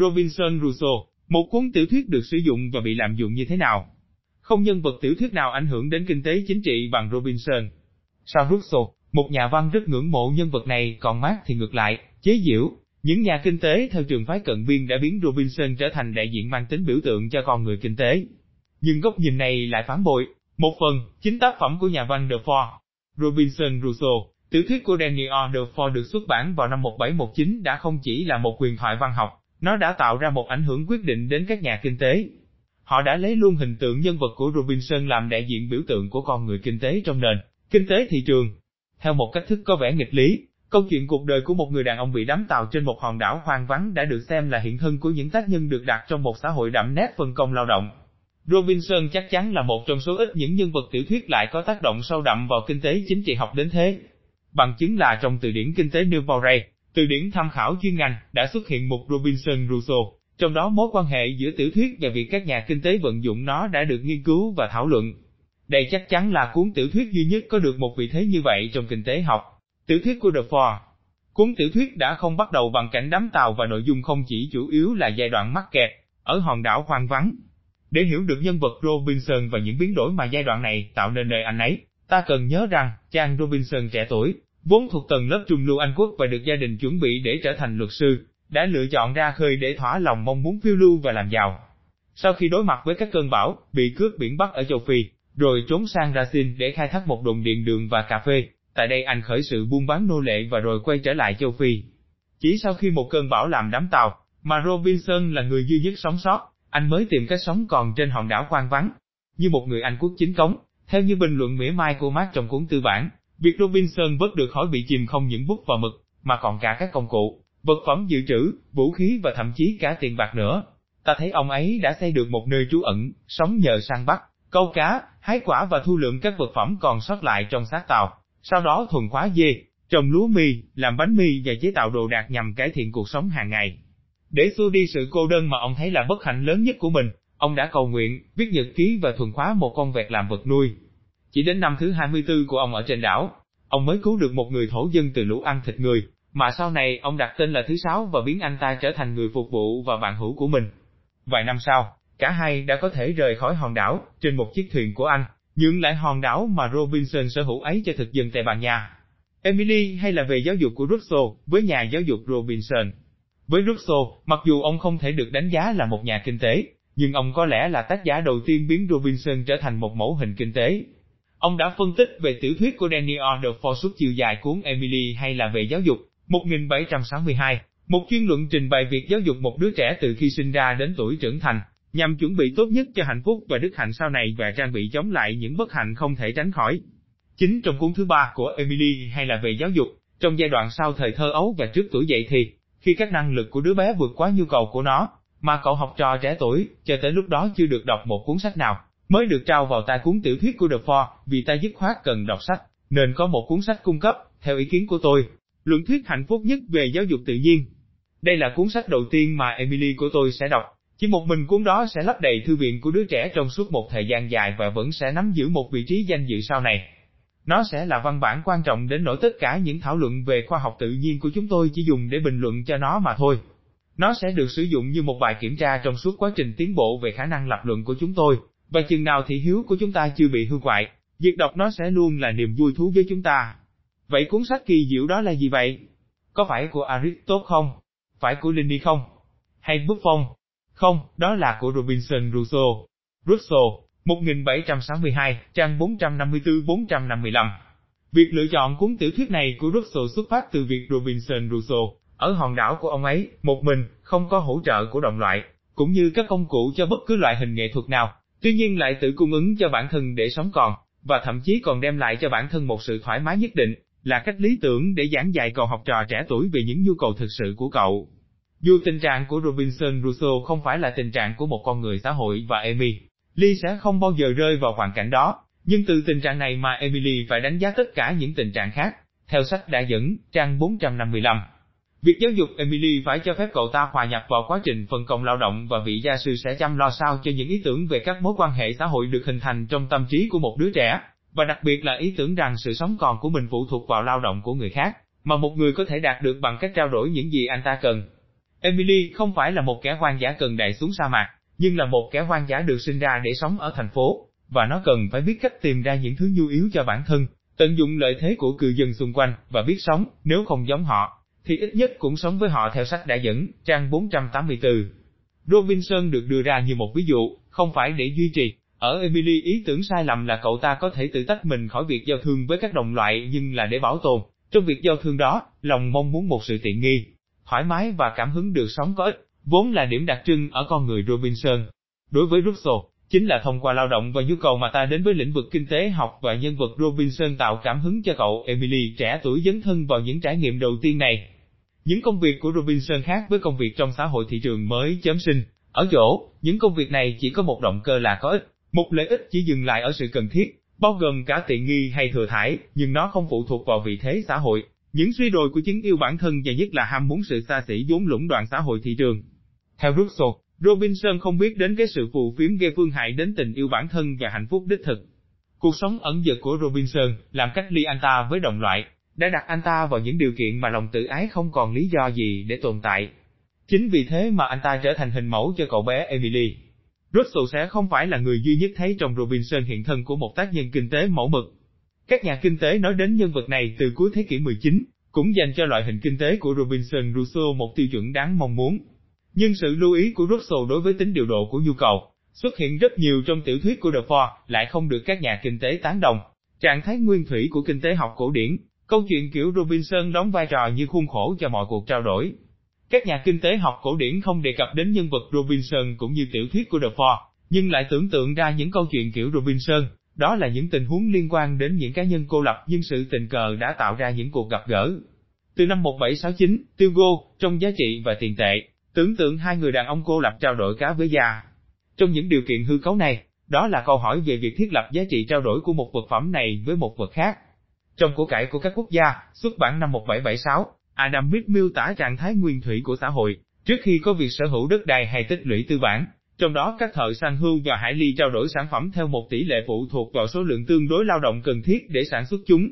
Robinson Crusoe, một cuốn tiểu thuyết được sử dụng và bị lạm dụng như thế nào? Không nhân vật tiểu thuyết nào ảnh hưởng đến kinh tế chính trị bằng Robinson. Sao Crusoe, một nhà văn rất ngưỡng mộ nhân vật này, còn mát thì ngược lại, chế giễu. Những nhà kinh tế theo trường phái cận biên đã biến Robinson trở thành đại diện mang tính biểu tượng cho con người kinh tế. Nhưng góc nhìn này lại phản bội. Một phần, chính tác phẩm của nhà văn Defoe, Robinson Crusoe, tiểu thuyết của Daniel Defoe được xuất bản vào năm 1719 đã không chỉ là một quyền thoại văn học, nó đã tạo ra một ảnh hưởng quyết định đến các nhà kinh tế. Họ đã lấy luôn hình tượng nhân vật của Robinson làm đại diện biểu tượng của con người kinh tế trong nền kinh tế thị trường. Theo một cách thức có vẻ nghịch lý, câu chuyện cuộc đời của một người đàn ông bị đắm tàu trên một hòn đảo hoang vắng đã được xem là hiện thân của những tác nhân được đặt trong một xã hội đậm nét phân công lao động. Robinson chắc chắn là một trong số ít những nhân vật tiểu thuyết lại có tác động sâu đậm vào kinh tế chính trị học đến thế. Bằng chứng là trong từ điển kinh tế New từ điển tham khảo chuyên ngành đã xuất hiện một Robinson Crusoe, trong đó mối quan hệ giữa tiểu thuyết và việc các nhà kinh tế vận dụng nó đã được nghiên cứu và thảo luận. Đây chắc chắn là cuốn tiểu thuyết duy nhất có được một vị thế như vậy trong kinh tế học. Tiểu thuyết của Defoe Cuốn tiểu thuyết đã không bắt đầu bằng cảnh đám tàu và nội dung không chỉ chủ yếu là giai đoạn mắc kẹt, ở hòn đảo hoang vắng. Để hiểu được nhân vật Robinson và những biến đổi mà giai đoạn này tạo nên nơi anh ấy, ta cần nhớ rằng, chàng Robinson trẻ tuổi, vốn thuộc tầng lớp trung lưu Anh quốc và được gia đình chuẩn bị để trở thành luật sư, đã lựa chọn ra khơi để thỏa lòng mong muốn phiêu lưu và làm giàu. Sau khi đối mặt với các cơn bão, bị cướp biển Bắc ở châu Phi, rồi trốn sang Brazil để khai thác một đồn điện đường và cà phê, tại đây anh khởi sự buôn bán nô lệ và rồi quay trở lại châu Phi. Chỉ sau khi một cơn bão làm đám tàu, mà Robinson là người duy nhất sống sót, anh mới tìm cách sống còn trên hòn đảo hoang vắng. Như một người Anh quốc chính cống, theo như bình luận mỉa mai của Mark trong cuốn tư bản, việc Robinson vớt được khỏi bị chìm không những bút và mực, mà còn cả các công cụ, vật phẩm dự trữ, vũ khí và thậm chí cả tiền bạc nữa. Ta thấy ông ấy đã xây được một nơi trú ẩn, sống nhờ săn bắt, câu cá, hái quả và thu lượm các vật phẩm còn sót lại trong xác tàu, sau đó thuần khóa dê, trồng lúa mì, làm bánh mì và chế tạo đồ đạc nhằm cải thiện cuộc sống hàng ngày. Để xua đi sự cô đơn mà ông thấy là bất hạnh lớn nhất của mình, ông đã cầu nguyện, viết nhật ký và thuần khóa một con vẹt làm vật nuôi. Chỉ đến năm thứ 24 của ông ở trên đảo, ông mới cứu được một người thổ dân từ lũ ăn thịt người, mà sau này ông đặt tên là thứ sáu và biến anh ta trở thành người phục vụ và bạn hữu của mình. Vài năm sau, cả hai đã có thể rời khỏi hòn đảo, trên một chiếc thuyền của anh, nhưng lại hòn đảo mà Robinson sở hữu ấy cho thực dân Tây Ban Nha. Emily hay là về giáo dục của RUSSELL với nhà giáo dục Robinson. Với RUSSELL, mặc dù ông không thể được đánh giá là một nhà kinh tế, nhưng ông có lẽ là tác giả đầu tiên biến Robinson trở thành một mẫu hình kinh tế. Ông đã phân tích về tiểu thuyết của Daniel Defoe suốt chiều dài cuốn Emily hay là về giáo dục, 1762, một chuyên luận trình bày việc giáo dục một đứa trẻ từ khi sinh ra đến tuổi trưởng thành, nhằm chuẩn bị tốt nhất cho hạnh phúc và đức hạnh sau này và trang bị chống lại những bất hạnh không thể tránh khỏi. Chính trong cuốn thứ ba của Emily hay là về giáo dục, trong giai đoạn sau thời thơ ấu và trước tuổi dậy thì, khi các năng lực của đứa bé vượt quá nhu cầu của nó, mà cậu học trò trẻ tuổi, cho tới lúc đó chưa được đọc một cuốn sách nào, mới được trao vào tay cuốn tiểu thuyết của Defoe, vì ta dứt khoát cần đọc sách, nên có một cuốn sách cung cấp, theo ý kiến của tôi, luận thuyết hạnh phúc nhất về giáo dục tự nhiên. Đây là cuốn sách đầu tiên mà Emily của tôi sẽ đọc, chỉ một mình cuốn đó sẽ lấp đầy thư viện của đứa trẻ trong suốt một thời gian dài và vẫn sẽ nắm giữ một vị trí danh dự sau này. Nó sẽ là văn bản quan trọng đến nỗi tất cả những thảo luận về khoa học tự nhiên của chúng tôi chỉ dùng để bình luận cho nó mà thôi. Nó sẽ được sử dụng như một bài kiểm tra trong suốt quá trình tiến bộ về khả năng lập luận của chúng tôi, và chừng nào thị hiếu của chúng ta chưa bị hư hoại, việc đọc nó sẽ luôn là niềm vui thú với chúng ta. Vậy cuốn sách kỳ diệu đó là gì vậy? Có phải của Aristotle không? Phải của Lindy không? Hay Buffon? Không, đó là của Robinson Crusoe. Rousseau, 1762, trang 454-455. Việc lựa chọn cuốn tiểu thuyết này của Rousseau xuất phát từ việc Robinson Crusoe, ở hòn đảo của ông ấy, một mình, không có hỗ trợ của đồng loại, cũng như các công cụ cho bất cứ loại hình nghệ thuật nào, tuy nhiên lại tự cung ứng cho bản thân để sống còn, và thậm chí còn đem lại cho bản thân một sự thoải mái nhất định, là cách lý tưởng để giảng dạy cậu học trò trẻ tuổi về những nhu cầu thực sự của cậu. Dù tình trạng của Robinson Crusoe không phải là tình trạng của một con người xã hội và Amy, Lee sẽ không bao giờ rơi vào hoàn cảnh đó, nhưng từ tình trạng này mà Emily phải đánh giá tất cả những tình trạng khác, theo sách đã dẫn, trang 455. Việc giáo dục Emily phải cho phép cậu ta hòa nhập vào quá trình phân công lao động và vị gia sư sẽ chăm lo sao cho những ý tưởng về các mối quan hệ xã hội được hình thành trong tâm trí của một đứa trẻ, và đặc biệt là ý tưởng rằng sự sống còn của mình phụ thuộc vào lao động của người khác, mà một người có thể đạt được bằng cách trao đổi những gì anh ta cần. Emily không phải là một kẻ hoang dã cần đại xuống sa mạc, nhưng là một kẻ hoang dã được sinh ra để sống ở thành phố, và nó cần phải biết cách tìm ra những thứ nhu yếu cho bản thân, tận dụng lợi thế của cư dân xung quanh, và biết sống, nếu không giống họ, thì ít nhất cũng sống với họ theo sách đã dẫn, trang 484. Robinson được đưa ra như một ví dụ, không phải để duy trì. Ở Emily ý tưởng sai lầm là cậu ta có thể tự tách mình khỏi việc giao thương với các đồng loại nhưng là để bảo tồn. Trong việc giao thương đó, lòng mong muốn một sự tiện nghi, thoải mái và cảm hứng được sống có ích, vốn là điểm đặc trưng ở con người Robinson. Đối với Russell, chính là thông qua lao động và nhu cầu mà ta đến với lĩnh vực kinh tế học và nhân vật Robinson tạo cảm hứng cho cậu Emily trẻ tuổi dấn thân vào những trải nghiệm đầu tiên này. Những công việc của Robinson khác với công việc trong xã hội thị trường mới chấm sinh, ở chỗ, những công việc này chỉ có một động cơ là có ích, một lợi ích chỉ dừng lại ở sự cần thiết, bao gồm cả tiện nghi hay thừa thải, nhưng nó không phụ thuộc vào vị thế xã hội. Những suy đồi của chính yêu bản thân và nhất là ham muốn sự xa xỉ vốn lũng đoạn xã hội thị trường. Theo Russell, Robinson không biết đến cái sự phù phiếm gây phương hại đến tình yêu bản thân và hạnh phúc đích thực. Cuộc sống ẩn dật của Robinson làm cách ly anh ta với đồng loại, đã đặt anh ta vào những điều kiện mà lòng tự ái không còn lý do gì để tồn tại. Chính vì thế mà anh ta trở thành hình mẫu cho cậu bé Emily. Russell sẽ không phải là người duy nhất thấy trong Robinson hiện thân của một tác nhân kinh tế mẫu mực. Các nhà kinh tế nói đến nhân vật này từ cuối thế kỷ 19, cũng dành cho loại hình kinh tế của Robinson Crusoe một tiêu chuẩn đáng mong muốn. Nhưng sự lưu ý của Russell đối với tính điều độ của nhu cầu, xuất hiện rất nhiều trong tiểu thuyết của Defoe, lại không được các nhà kinh tế tán đồng. Trạng thái nguyên thủy của kinh tế học cổ điển, câu chuyện kiểu Robinson đóng vai trò như khuôn khổ cho mọi cuộc trao đổi. Các nhà kinh tế học cổ điển không đề cập đến nhân vật Robinson cũng như tiểu thuyết của Defoe, nhưng lại tưởng tượng ra những câu chuyện kiểu Robinson, đó là những tình huống liên quan đến những cá nhân cô lập nhưng sự tình cờ đã tạo ra những cuộc gặp gỡ. Từ năm 1769, Tiêu Gô trong giá trị và tiền tệ, Tưởng tượng hai người đàn ông cô lập trao đổi cá với da. Trong những điều kiện hư cấu này, đó là câu hỏi về việc thiết lập giá trị trao đổi của một vật phẩm này với một vật khác. Trong của cải của các quốc gia, xuất bản năm 1776, Adam Smith miêu tả trạng thái nguyên thủy của xã hội, trước khi có việc sở hữu đất đai hay tích lũy tư bản, trong đó các thợ săn hưu và hải ly trao đổi sản phẩm theo một tỷ lệ phụ thuộc vào số lượng tương đối lao động cần thiết để sản xuất chúng.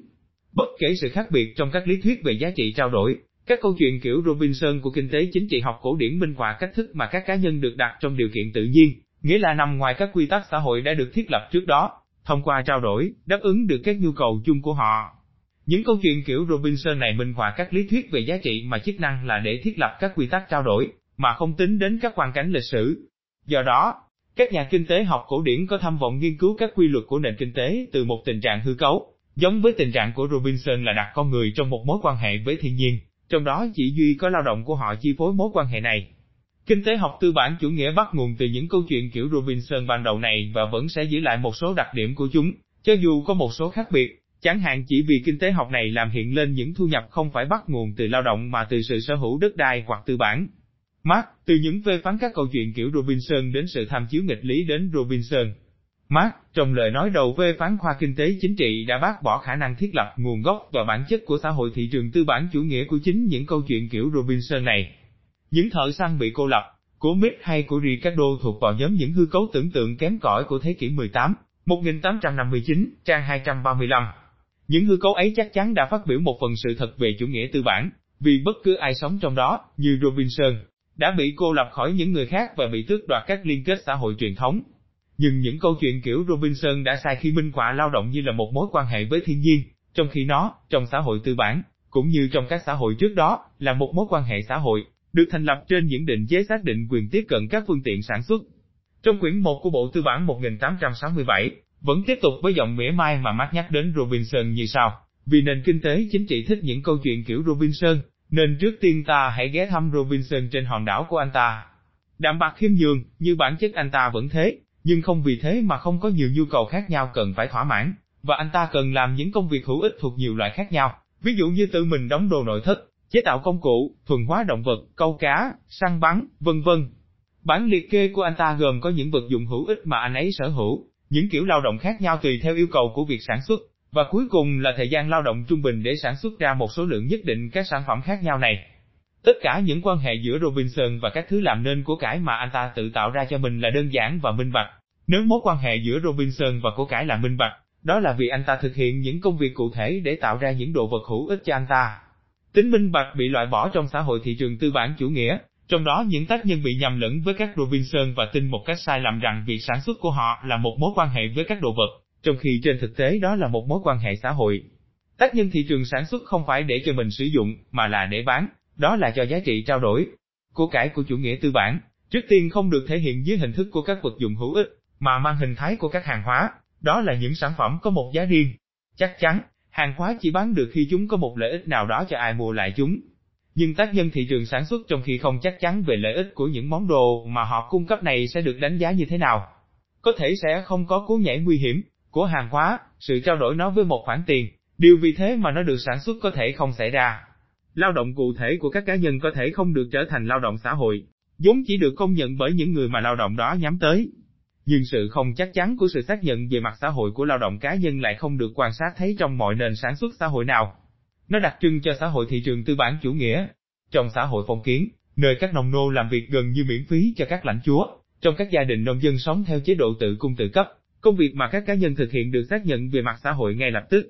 Bất kể sự khác biệt trong các lý thuyết về giá trị trao đổi, các câu chuyện kiểu Robinson của kinh tế chính trị học cổ điển minh họa cách thức mà các cá nhân được đặt trong điều kiện tự nhiên, nghĩa là nằm ngoài các quy tắc xã hội đã được thiết lập trước đó, thông qua trao đổi, đáp ứng được các nhu cầu chung của họ. Những câu chuyện kiểu Robinson này minh họa các lý thuyết về giá trị mà chức năng là để thiết lập các quy tắc trao đổi, mà không tính đến các hoàn cảnh lịch sử. Do đó, các nhà kinh tế học cổ điển có tham vọng nghiên cứu các quy luật của nền kinh tế từ một tình trạng hư cấu, giống với tình trạng của Robinson là đặt con người trong một mối quan hệ với thiên nhiên trong đó chỉ duy có lao động của họ chi phối mối quan hệ này. Kinh tế học tư bản chủ nghĩa bắt nguồn từ những câu chuyện kiểu Robinson ban đầu này và vẫn sẽ giữ lại một số đặc điểm của chúng, cho dù có một số khác biệt, chẳng hạn chỉ vì kinh tế học này làm hiện lên những thu nhập không phải bắt nguồn từ lao động mà từ sự sở hữu đất đai hoặc tư bản. Mark, từ những phê phán các câu chuyện kiểu Robinson đến sự tham chiếu nghịch lý đến Robinson, Mark, trong lời nói đầu về phán khoa kinh tế chính trị đã bác bỏ khả năng thiết lập nguồn gốc và bản chất của xã hội thị trường tư bản chủ nghĩa của chính những câu chuyện kiểu Robinson này. Những thợ săn bị cô lập, của Smith hay của Ricardo thuộc vào nhóm những hư cấu tưởng tượng kém cỏi của thế kỷ 18, 1859, trang 235. Những hư cấu ấy chắc chắn đã phát biểu một phần sự thật về chủ nghĩa tư bản, vì bất cứ ai sống trong đó, như Robinson, đã bị cô lập khỏi những người khác và bị tước đoạt các liên kết xã hội truyền thống, nhưng những câu chuyện kiểu Robinson đã sai khi minh họa lao động như là một mối quan hệ với thiên nhiên, trong khi nó, trong xã hội tư bản, cũng như trong các xã hội trước đó, là một mối quan hệ xã hội, được thành lập trên những định chế xác định quyền tiếp cận các phương tiện sản xuất. Trong quyển 1 của Bộ Tư bản 1867, vẫn tiếp tục với giọng mỉa mai mà Mark nhắc đến Robinson như sau, vì nền kinh tế chính trị thích những câu chuyện kiểu Robinson, nên trước tiên ta hãy ghé thăm Robinson trên hòn đảo của anh ta. Đạm bạc khiêm nhường, như bản chất anh ta vẫn thế, nhưng không vì thế mà không có nhiều nhu cầu khác nhau cần phải thỏa mãn, và anh ta cần làm những công việc hữu ích thuộc nhiều loại khác nhau, ví dụ như tự mình đóng đồ nội thất, chế tạo công cụ, thuần hóa động vật, câu cá, săn bắn, vân vân. Bản liệt kê của anh ta gồm có những vật dụng hữu ích mà anh ấy sở hữu, những kiểu lao động khác nhau tùy theo yêu cầu của việc sản xuất, và cuối cùng là thời gian lao động trung bình để sản xuất ra một số lượng nhất định các sản phẩm khác nhau này. Tất cả những quan hệ giữa Robinson và các thứ làm nên của cải mà anh ta tự tạo ra cho mình là đơn giản và minh bạch. Nếu mối quan hệ giữa Robinson và cô cải là minh bạch, đó là vì anh ta thực hiện những công việc cụ thể để tạo ra những đồ vật hữu ích cho anh ta. Tính minh bạch bị loại bỏ trong xã hội thị trường tư bản chủ nghĩa, Trong đó những tác nhân bị nhầm lẫn với các Robinson và tin một cách sai lầm rằng việc sản xuất của họ là một mối quan hệ với các đồ vật, trong khi trên thực tế đó là một mối quan hệ xã hội. Tác nhân thị trường sản xuất không phải để cho mình sử dụng, mà là để bán, đó là cho giá trị trao đổi. Của cải của chủ nghĩa tư bản, trước tiên không được thể hiện dưới hình thức của các vật dụng hữu ích, mà mang hình thái của các hàng hóa, đó là những sản phẩm có một giá riêng. Chắc chắn, hàng hóa chỉ bán được khi chúng có một lợi ích nào đó cho ai mua lại chúng. Nhưng tác nhân thị trường sản xuất trong khi không chắc chắn về lợi ích của những món đồ mà họ cung cấp này sẽ được đánh giá như thế nào. Có thể sẽ không có cú nhảy nguy hiểm của hàng hóa, sự trao đổi nó với một khoản tiền, điều vì thế mà nó được sản xuất có thể không xảy ra. Lao động cụ thể của các cá nhân có thể không được trở thành lao động xã hội, vốn chỉ được công nhận bởi những người mà lao động đó nhắm tới. Nhưng sự không chắc chắn của sự xác nhận về mặt xã hội của lao động cá nhân lại không được quan sát thấy trong mọi nền sản xuất xã hội nào. Nó đặc trưng cho xã hội thị trường tư bản chủ nghĩa. Trong xã hội phong kiến, nơi các nông nô làm việc gần như miễn phí cho các lãnh chúa, trong các gia đình nông dân sống theo chế độ tự cung tự cấp, công việc mà các cá nhân thực hiện được xác nhận về mặt xã hội ngay lập tức.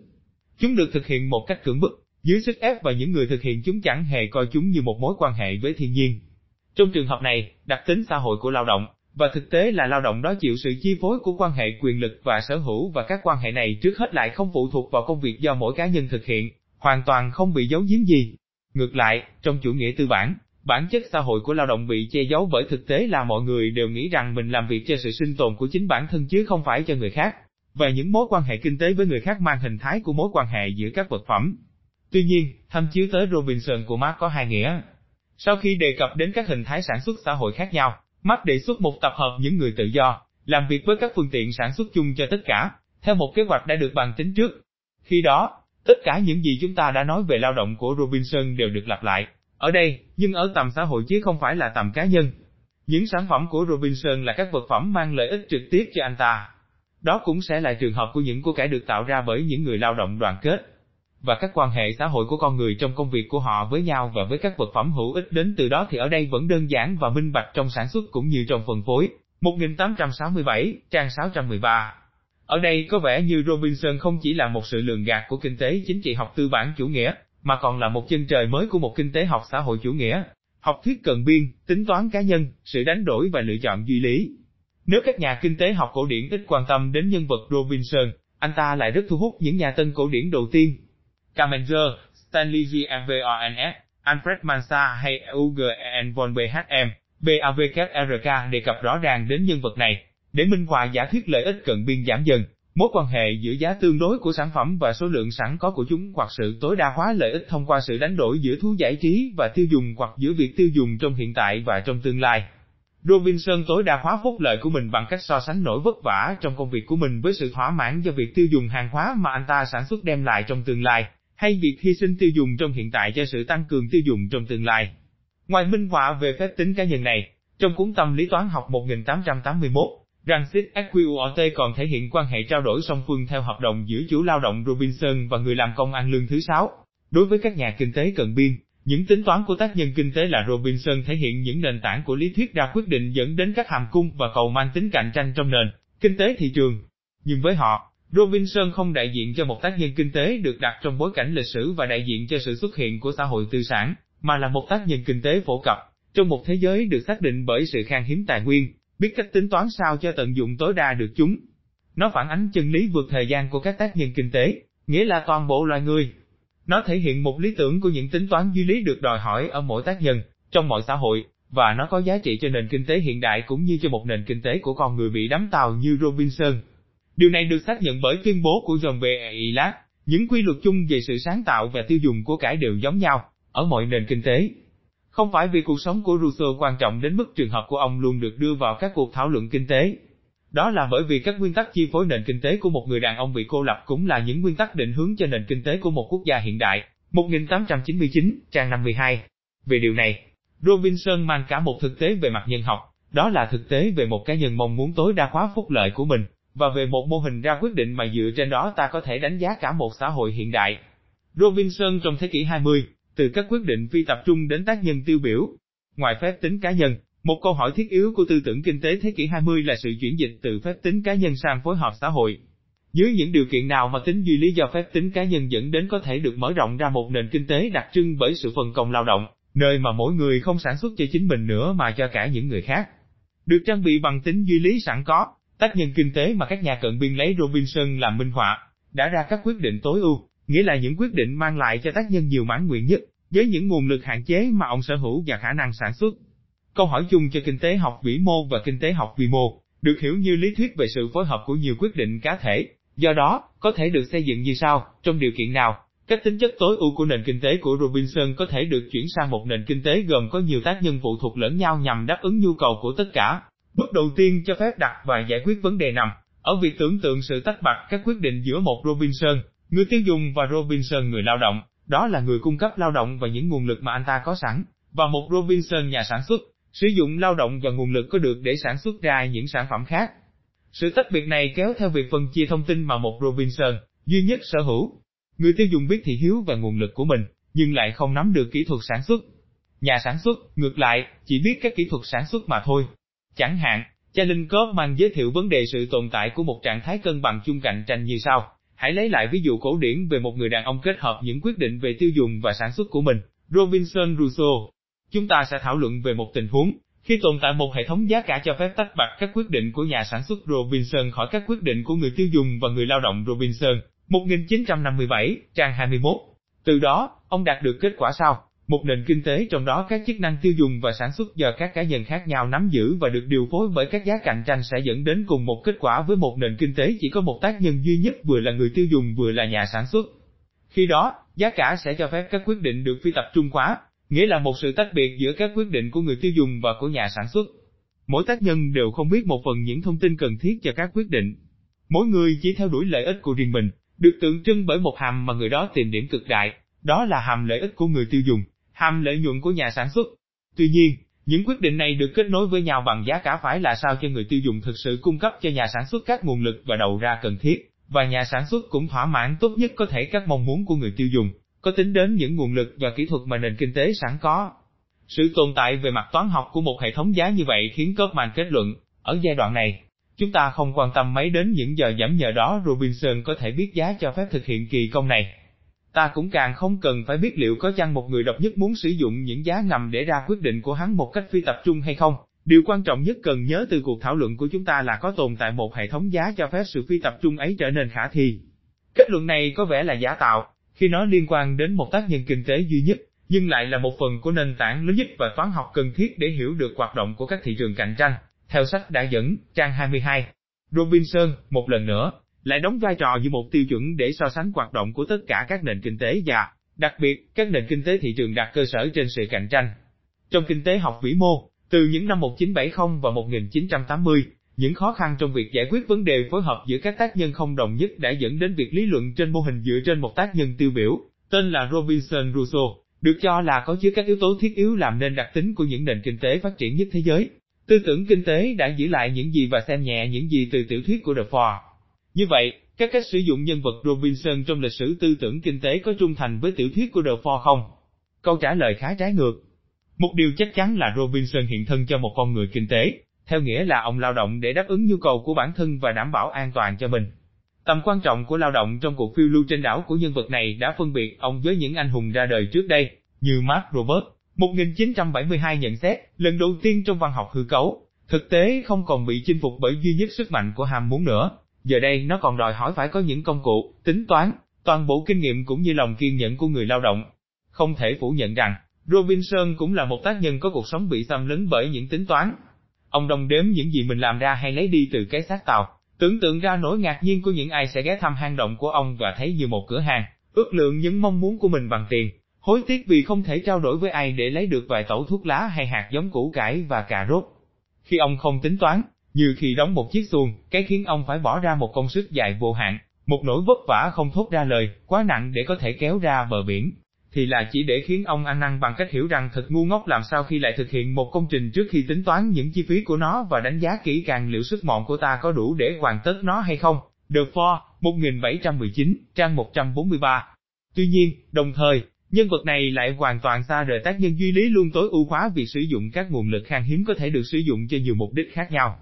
Chúng được thực hiện một cách cưỡng bức, dưới sức ép và những người thực hiện chúng chẳng hề coi chúng như một mối quan hệ với thiên nhiên. Trong trường hợp này, đặc tính xã hội của lao động, và thực tế là lao động đó chịu sự chi phối của quan hệ quyền lực và sở hữu và các quan hệ này trước hết lại không phụ thuộc vào công việc do mỗi cá nhân thực hiện, hoàn toàn không bị giấu giếm gì. Ngược lại, trong chủ nghĩa tư bản, bản chất xã hội của lao động bị che giấu bởi thực tế là mọi người đều nghĩ rằng mình làm việc cho sự sinh tồn của chính bản thân chứ không phải cho người khác, và những mối quan hệ kinh tế với người khác mang hình thái của mối quan hệ giữa các vật phẩm. Tuy nhiên, tham chiếu tới Robinson của Marx có hai nghĩa. Sau khi đề cập đến các hình thái sản xuất xã hội khác nhau, mắt đề xuất một tập hợp những người tự do, làm việc với các phương tiện sản xuất chung cho tất cả, theo một kế hoạch đã được bàn tính trước. Khi đó, tất cả những gì chúng ta đã nói về lao động của Robinson đều được lặp lại. Ở đây, nhưng ở tầm xã hội chứ không phải là tầm cá nhân. Những sản phẩm của Robinson là các vật phẩm mang lợi ích trực tiếp cho anh ta. Đó cũng sẽ là trường hợp của những của cải được tạo ra bởi những người lao động đoàn kết. Và các quan hệ xã hội của con người trong công việc của họ với nhau và với các vật phẩm hữu ích đến từ đó thì ở đây vẫn đơn giản và minh bạch trong sản xuất cũng như trong phân phối. 1867, trang 613 Ở đây có vẻ như Robinson không chỉ là một sự lường gạt của kinh tế chính trị học tư bản chủ nghĩa, mà còn là một chân trời mới của một kinh tế học xã hội chủ nghĩa. Học thuyết cận biên, tính toán cá nhân, sự đánh đổi và lựa chọn duy lý. Nếu các nhà kinh tế học cổ điển ít quan tâm đến nhân vật Robinson, anh ta lại rất thu hút những nhà tân cổ điển đầu tiên. Kamenzer, Stanley G. Alfred Mansa hay EUGEN von BHM, BAVKRK đề cập rõ ràng đến nhân vật này, để minh họa giả thuyết lợi ích cận biên giảm dần, mối quan hệ giữa giá tương đối của sản phẩm và số lượng sẵn có của chúng hoặc sự tối đa hóa lợi ích thông qua sự đánh đổi giữa thú giải trí và tiêu dùng hoặc giữa việc tiêu dùng trong hiện tại và trong tương lai. Robinson tối đa hóa phúc lợi của mình bằng cách so sánh nỗi vất vả trong công việc của mình với sự thỏa mãn do việc tiêu dùng hàng hóa mà anh ta sản xuất đem lại trong tương lai, hay việc hy sinh tiêu dùng trong hiện tại cho sự tăng cường tiêu dùng trong tương lai. Ngoài minh họa về phép tính cá nhân này, trong cuốn tâm lý toán học 1881, Rancid EQOT còn thể hiện quan hệ trao đổi song phương theo hợp đồng giữa chủ lao động Robinson và người làm công ăn lương thứ sáu. Đối với các nhà kinh tế cận biên, những tính toán của tác nhân kinh tế là Robinson thể hiện những nền tảng của lý thuyết ra quyết định dẫn đến các hàm cung và cầu mang tính cạnh tranh trong nền kinh tế thị trường. Nhưng với họ, Robinson không đại diện cho một tác nhân kinh tế được đặt trong bối cảnh lịch sử và đại diện cho sự xuất hiện của xã hội tư sản, mà là một tác nhân kinh tế phổ cập, trong một thế giới được xác định bởi sự khan hiếm tài nguyên, biết cách tính toán sao cho tận dụng tối đa được chúng. Nó phản ánh chân lý vượt thời gian của các tác nhân kinh tế, nghĩa là toàn bộ loài người. Nó thể hiện một lý tưởng của những tính toán duy lý được đòi hỏi ở mỗi tác nhân, trong mọi xã hội, và nó có giá trị cho nền kinh tế hiện đại cũng như cho một nền kinh tế của con người bị đắm tàu như Robinson. Điều này được xác nhận bởi tuyên bố của John B. Những quy luật chung về sự sáng tạo và tiêu dùng của cải đều giống nhau, ở mọi nền kinh tế. Không phải vì cuộc sống của Rousseau quan trọng đến mức trường hợp của ông luôn được đưa vào các cuộc thảo luận kinh tế. Đó là bởi vì các nguyên tắc chi phối nền kinh tế của một người đàn ông bị cô lập cũng là những nguyên tắc định hướng cho nền kinh tế của một quốc gia hiện đại. 1899, trang 52. Về điều này, Robinson mang cả một thực tế về mặt nhân học, đó là thực tế về một cá nhân mong muốn tối đa hóa phúc lợi của mình, và về một mô hình ra quyết định mà dựa trên đó ta có thể đánh giá cả một xã hội hiện đại. Robinson trong thế kỷ 20, từ các quyết định phi tập trung đến tác nhân tiêu biểu. Ngoài phép tính cá nhân, một câu hỏi thiết yếu của tư tưởng kinh tế thế kỷ 20 là sự chuyển dịch từ phép tính cá nhân sang phối hợp xã hội. Dưới những điều kiện nào mà tính duy lý do phép tính cá nhân dẫn đến có thể được mở rộng ra một nền kinh tế đặc trưng bởi sự phần công lao động, nơi mà mỗi người không sản xuất cho chính mình nữa mà cho cả những người khác. Được trang bị bằng tính duy lý sẵn có, tác nhân kinh tế mà các nhà cận biên lấy Robinson làm minh họa, đã ra các quyết định tối ưu, nghĩa là những quyết định mang lại cho tác nhân nhiều mãn nguyện nhất, với những nguồn lực hạn chế mà ông sở hữu và khả năng sản xuất. Câu hỏi chung cho kinh tế học vĩ mô và kinh tế học vi mô, được hiểu như lý thuyết về sự phối hợp của nhiều quyết định cá thể, do đó, có thể được xây dựng như sau, trong điều kiện nào, các tính chất tối ưu của nền kinh tế của Robinson có thể được chuyển sang một nền kinh tế gồm có nhiều tác nhân phụ thuộc lẫn nhau nhằm đáp ứng nhu cầu của tất cả. Bước đầu tiên cho phép đặt và giải quyết vấn đề nằm ở việc tưởng tượng sự tách bạch các quyết định giữa một Robinson, người tiêu dùng và Robinson người lao động, đó là người cung cấp lao động và những nguồn lực mà anh ta có sẵn, và một Robinson nhà sản xuất, sử dụng lao động và nguồn lực có được để sản xuất ra những sản phẩm khác. Sự tách biệt này kéo theo việc phân chia thông tin mà một Robinson duy nhất sở hữu. Người tiêu dùng biết thị hiếu và nguồn lực của mình, nhưng lại không nắm được kỹ thuật sản xuất. Nhà sản xuất, ngược lại, chỉ biết các kỹ thuật sản xuất mà thôi. Chẳng hạn, cha Linh mang giới thiệu vấn đề sự tồn tại của một trạng thái cân bằng chung cạnh tranh như sau. Hãy lấy lại ví dụ cổ điển về một người đàn ông kết hợp những quyết định về tiêu dùng và sản xuất của mình, Robinson Crusoe. Chúng ta sẽ thảo luận về một tình huống, khi tồn tại một hệ thống giá cả cho phép tách bạch các quyết định của nhà sản xuất Robinson khỏi các quyết định của người tiêu dùng và người lao động Robinson, 1957, trang 21. Từ đó, ông đạt được kết quả sau, một nền kinh tế trong đó các chức năng tiêu dùng và sản xuất do các cá nhân khác nhau nắm giữ và được điều phối bởi các giá cạnh tranh sẽ dẫn đến cùng một kết quả với một nền kinh tế chỉ có một tác nhân duy nhất vừa là người tiêu dùng vừa là nhà sản xuất. Khi đó, giá cả sẽ cho phép các quyết định được phi tập trung quá, nghĩa là một sự tách biệt giữa các quyết định của người tiêu dùng và của nhà sản xuất. Mỗi tác nhân đều không biết một phần những thông tin cần thiết cho các quyết định. Mỗi người chỉ theo đuổi lợi ích của riêng mình, được tượng trưng bởi một hàm mà người đó tìm điểm cực đại, đó là hàm lợi ích của người tiêu dùng, hàm lợi nhuận của nhà sản xuất. Tuy nhiên, những quyết định này được kết nối với nhau bằng giá cả phải là sao cho người tiêu dùng thực sự cung cấp cho nhà sản xuất các nguồn lực và đầu ra cần thiết, và nhà sản xuất cũng thỏa mãn tốt nhất có thể các mong muốn của người tiêu dùng có tính đến những nguồn lực và kỹ thuật mà nền kinh tế sẵn có. Sự tồn tại về mặt toán học của một hệ thống giá như vậy khiến Kaufman kết luận, ở giai đoạn này, chúng ta không quan tâm mấy đến những giờ giảm nhờ đó Robinson có thể biết giá cho phép thực hiện kỳ công này. Ta cũng càng không cần phải biết liệu có chăng một người độc nhất muốn sử dụng những giá ngầm để ra quyết định của hắn một cách phi tập trung hay không. Điều quan trọng nhất cần nhớ từ cuộc thảo luận của chúng ta là có tồn tại một hệ thống giá cho phép sự phi tập trung ấy trở nên khả thi. Kết luận này có vẻ là giả tạo, khi nó liên quan đến một tác nhân kinh tế duy nhất, nhưng lại là một phần của nền tảng lớn nhất và toán học cần thiết để hiểu được hoạt động của các thị trường cạnh tranh. Theo sách đã dẫn, trang 22, Robinson, một lần nữa, lại đóng vai trò như một tiêu chuẩn để so sánh hoạt động của tất cả các nền kinh tế và, đặc biệt, các nền kinh tế thị trường đặt cơ sở trên sự cạnh tranh. Trong kinh tế học vĩ mô, từ những năm 1970 và 1980, những khó khăn trong việc giải quyết vấn đề phối hợp giữa các tác nhân không đồng nhất đã dẫn đến việc lý luận trên mô hình dựa trên một tác nhân tiêu biểu, tên là Robinson Crusoe, được cho là có chứa các yếu tố thiết yếu làm nên đặc tính của những nền kinh tế phát triển nhất thế giới. Tư tưởng kinh tế đã giữ lại những gì và xem nhẹ những gì từ tiểu thuyết của De Ford. Như vậy, các cách sử dụng nhân vật Robinson trong lịch sử tư tưởng kinh tế có trung thành với tiểu thuyết của The Ford không? Câu trả lời khá trái ngược. Một điều chắc chắn là Robinson hiện thân cho một con người kinh tế, theo nghĩa là ông lao động để đáp ứng nhu cầu của bản thân và đảm bảo an toàn cho mình. Tầm quan trọng của lao động trong cuộc phiêu lưu trên đảo của nhân vật này đã phân biệt ông với những anh hùng ra đời trước đây, như Mark Robert, 1972 nhận xét, lần đầu tiên trong văn học hư cấu, thực tế không còn bị chinh phục bởi duy nhất sức mạnh của ham muốn nữa, giờ đây nó còn đòi hỏi phải có những công cụ, tính toán, toàn bộ kinh nghiệm cũng như lòng kiên nhẫn của người lao động. Không thể phủ nhận rằng, Robinson cũng là một tác nhân có cuộc sống bị xâm lấn bởi những tính toán, Ông đồng đếm những gì mình làm ra hay lấy đi từ cái xác tàu, tưởng tượng ra nỗi ngạc nhiên của những ai sẽ ghé thăm hang động của ông và thấy như một cửa hàng, ước lượng những mong muốn của mình bằng tiền, hối tiếc vì không thể trao đổi với ai để lấy được vài tẩu thuốc lá hay hạt giống củ cải và cà rốt. Khi ông không tính toán, như khi đóng một chiếc xuồng, cái khiến ông phải bỏ ra một công sức dài vô hạn, một nỗi vất vả không thốt ra lời, quá nặng để có thể kéo ra bờ biển, thì là chỉ để khiến ông ăn năn bằng cách hiểu rằng thật ngu ngốc làm sao khi lại thực hiện một công trình trước khi tính toán những chi phí của nó và đánh giá kỹ càng liệu sức mọn của ta có đủ để hoàn tất nó hay không. The Four, 1719, trang 143. Tuy nhiên, đồng thời, nhân vật này lại hoàn toàn xa rời tác nhân duy lý luôn tối ưu hóa việc sử dụng các nguồn lực khan hiếm có thể được sử dụng cho nhiều mục đích khác nhau.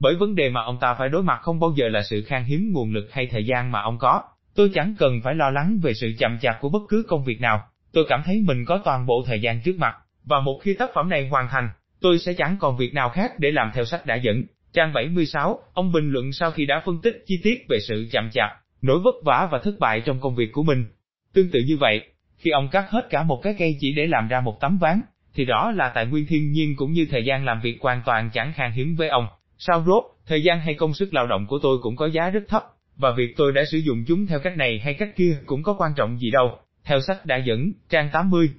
Bởi vấn đề mà ông ta phải đối mặt không bao giờ là sự khan hiếm nguồn lực hay thời gian mà ông có, Tôi chẳng cần phải lo lắng về sự chậm chạp của bất cứ công việc nào, tôi cảm thấy mình có toàn bộ thời gian trước mặt, và một khi tác phẩm này hoàn thành, tôi sẽ chẳng còn việc nào khác để làm theo sách đã dẫn. Trang 76, ông bình luận sau khi đã phân tích chi tiết về sự chậm chạp, nỗi vất vả và thất bại trong công việc của mình. Tương tự như vậy, khi ông cắt hết cả một cái cây chỉ để làm ra một tấm ván, thì đó là tài nguyên thiên nhiên cũng như thời gian làm việc hoàn toàn chẳng khan hiếm với ông. Sao rốt, thời gian hay công sức lao động của tôi cũng có giá rất thấp, và việc tôi đã sử dụng chúng theo cách này hay cách kia cũng có quan trọng gì đâu. Theo sách đã dẫn, trang 80.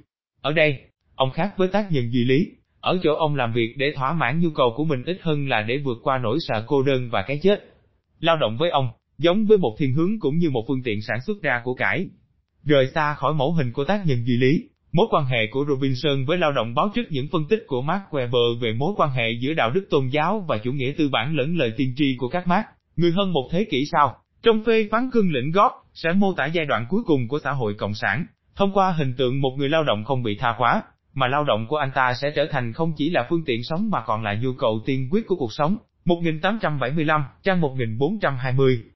Ở đây, ông khác với tác nhân duy lý, ở chỗ ông làm việc để thỏa mãn nhu cầu của mình ít hơn là để vượt qua nỗi sợ cô đơn và cái chết. Lao động với ông, giống với một thiên hướng cũng như một phương tiện sản xuất ra của cải. Rời xa khỏi mẫu hình của tác nhân duy lý, mối quan hệ của Robinson với lao động báo trước những phân tích của Mark Weber về mối quan hệ giữa đạo đức tôn giáo và chủ nghĩa tư bản lẫn lời tiên tri của các Mark, người hơn một thế kỷ sau. Trong phê phán cương lĩnh gót, sẽ mô tả giai đoạn cuối cùng của xã hội cộng sản, thông qua hình tượng một người lao động không bị tha hóa, mà lao động của anh ta sẽ trở thành không chỉ là phương tiện sống mà còn là nhu cầu tiên quyết của cuộc sống. 1875, trang 1420